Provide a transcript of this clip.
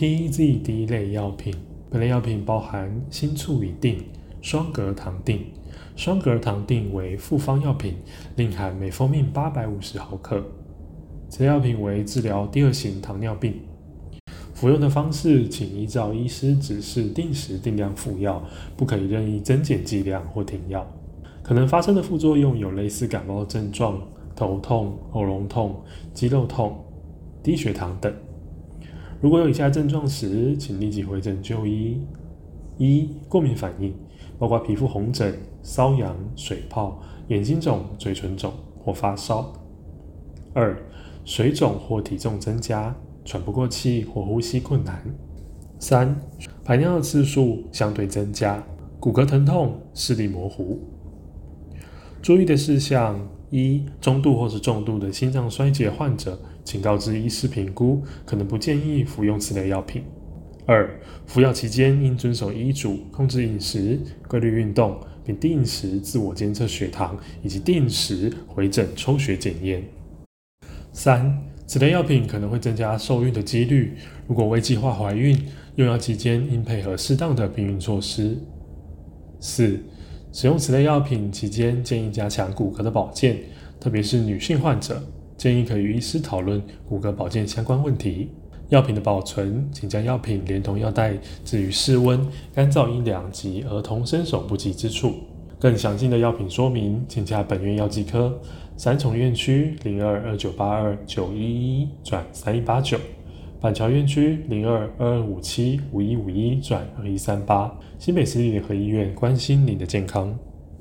TZD 类药品，本类药品包含新醋乙定、双格糖定。双格糖定为复方药品，另含美福命八百五十毫克。此药品为治疗第二型糖尿病。服用的方式，请依照医师指示定时定量服药，不可以任意增减剂量或停药。可能发生的副作用有类似感冒症状、头痛、喉咙痛、肌肉痛、低血糖等。如果有以下症状时，请立即回诊就医：一、过敏反应，包括皮肤红疹、瘙痒、水泡、眼睛肿、嘴唇肿或发烧；二、水肿或体重增加、喘不过气或呼吸困难；三、排尿的次数相对增加、骨骼疼痛、视力模糊。注意的事项：一、中度或是重度的心脏衰竭患者。请告知医师评估，可能不建议服用此类药品。二、服药期间应遵守医嘱，控制饮食，规律运动，并定时自我监测血糖，以及定时回诊抽血检验。三、此类药品可能会增加受孕的几率，如果未计划怀孕，用药期间应配合适当的避孕措施。四、使用此类药品期间建议加强骨骼的保健，特别是女性患者。建议可与医师讨论骨骼保健相关问题。药品的保存，请将药品连同药袋置于室温、干燥、阴凉及儿童伸手不及之处。更详尽的药品说明，请洽本院药剂科三重院区零二二九八二九一一转三一八九，板桥院区零二二二五七五一五一转二一三八。新北市立联合医院关心您的健康。